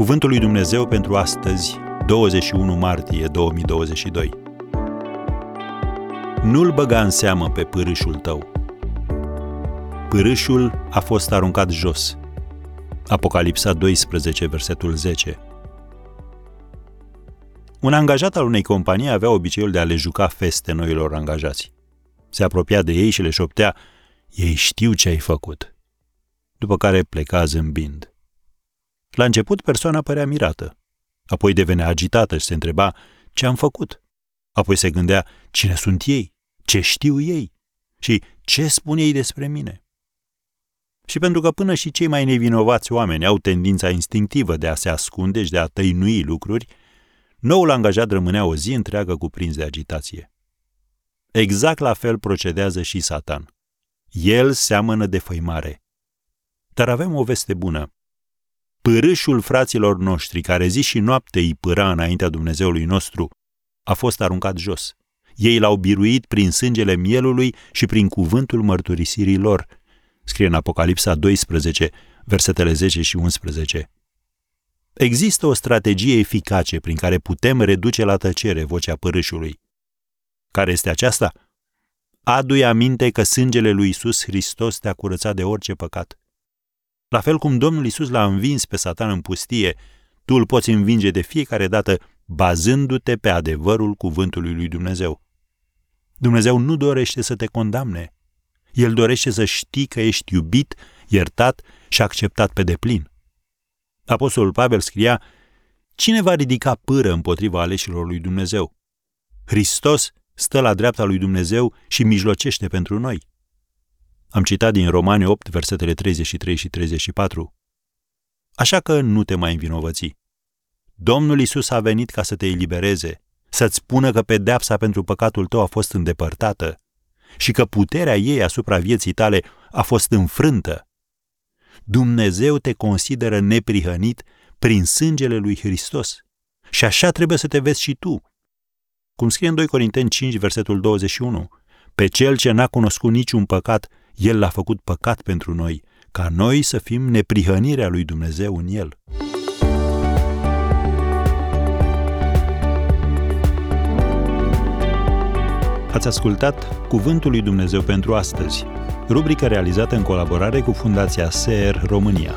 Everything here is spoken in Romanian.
Cuvântul lui Dumnezeu pentru astăzi, 21 martie 2022. Nu-l băga în seamă pe pârâșul tău. Pârâșul a fost aruncat jos. Apocalipsa 12, versetul 10. Un angajat al unei companii avea obiceiul de a le juca feste noilor angajați. Se apropia de ei și le șoptea, ei știu ce ai făcut. După care pleca zâmbind. La început persoana părea mirată. Apoi devenea agitată și se întreba ce am făcut. Apoi se gândea cine sunt ei, ce știu ei și ce spun ei despre mine. Și pentru că până și cei mai nevinovați oameni au tendința instinctivă de a se ascunde și de a tăinui lucruri, noul angajat rămânea o zi întreagă cuprins de agitație. Exact la fel procedează și Satan. El seamănă de făimare. Dar avem o veste bună pârâșul fraților noștri, care zi și noapte îi pâra înaintea Dumnezeului nostru, a fost aruncat jos. Ei l-au biruit prin sângele mielului și prin cuvântul mărturisirii lor, scrie în Apocalipsa 12, versetele 10 și 11. Există o strategie eficace prin care putem reduce la tăcere vocea părâșului. Care este aceasta? Adu-i aminte că sângele lui Isus Hristos te-a curățat de orice păcat. La fel cum Domnul Isus l-a învins pe Satan în pustie, tu îl poți învinge de fiecare dată bazându-te pe adevărul cuvântului lui Dumnezeu. Dumnezeu nu dorește să te condamne. El dorește să știi că ești iubit, iertat și acceptat pe deplin. Apostolul Pavel scria, Cine va ridica pâră împotriva aleșilor lui Dumnezeu? Hristos stă la dreapta lui Dumnezeu și mijlocește pentru noi. Am citat din Romani 8, versetele 33 și 34. Așa că nu te mai învinovăți. Domnul Isus a venit ca să te elibereze, să-ți spună că pedeapsa pentru păcatul tău a fost îndepărtată și că puterea ei asupra vieții tale a fost înfrântă. Dumnezeu te consideră neprihănit prin sângele lui Hristos. Și așa trebuie să te vezi și tu. Cum scrie în 2 Corinteni 5, versetul 21, pe cel ce n-a cunoscut niciun păcat, el l-a făcut păcat pentru noi, ca noi să fim neprihănirea lui Dumnezeu în El. Ați ascultat Cuvântul lui Dumnezeu pentru astăzi, rubrica realizată în colaborare cu Fundația SER România.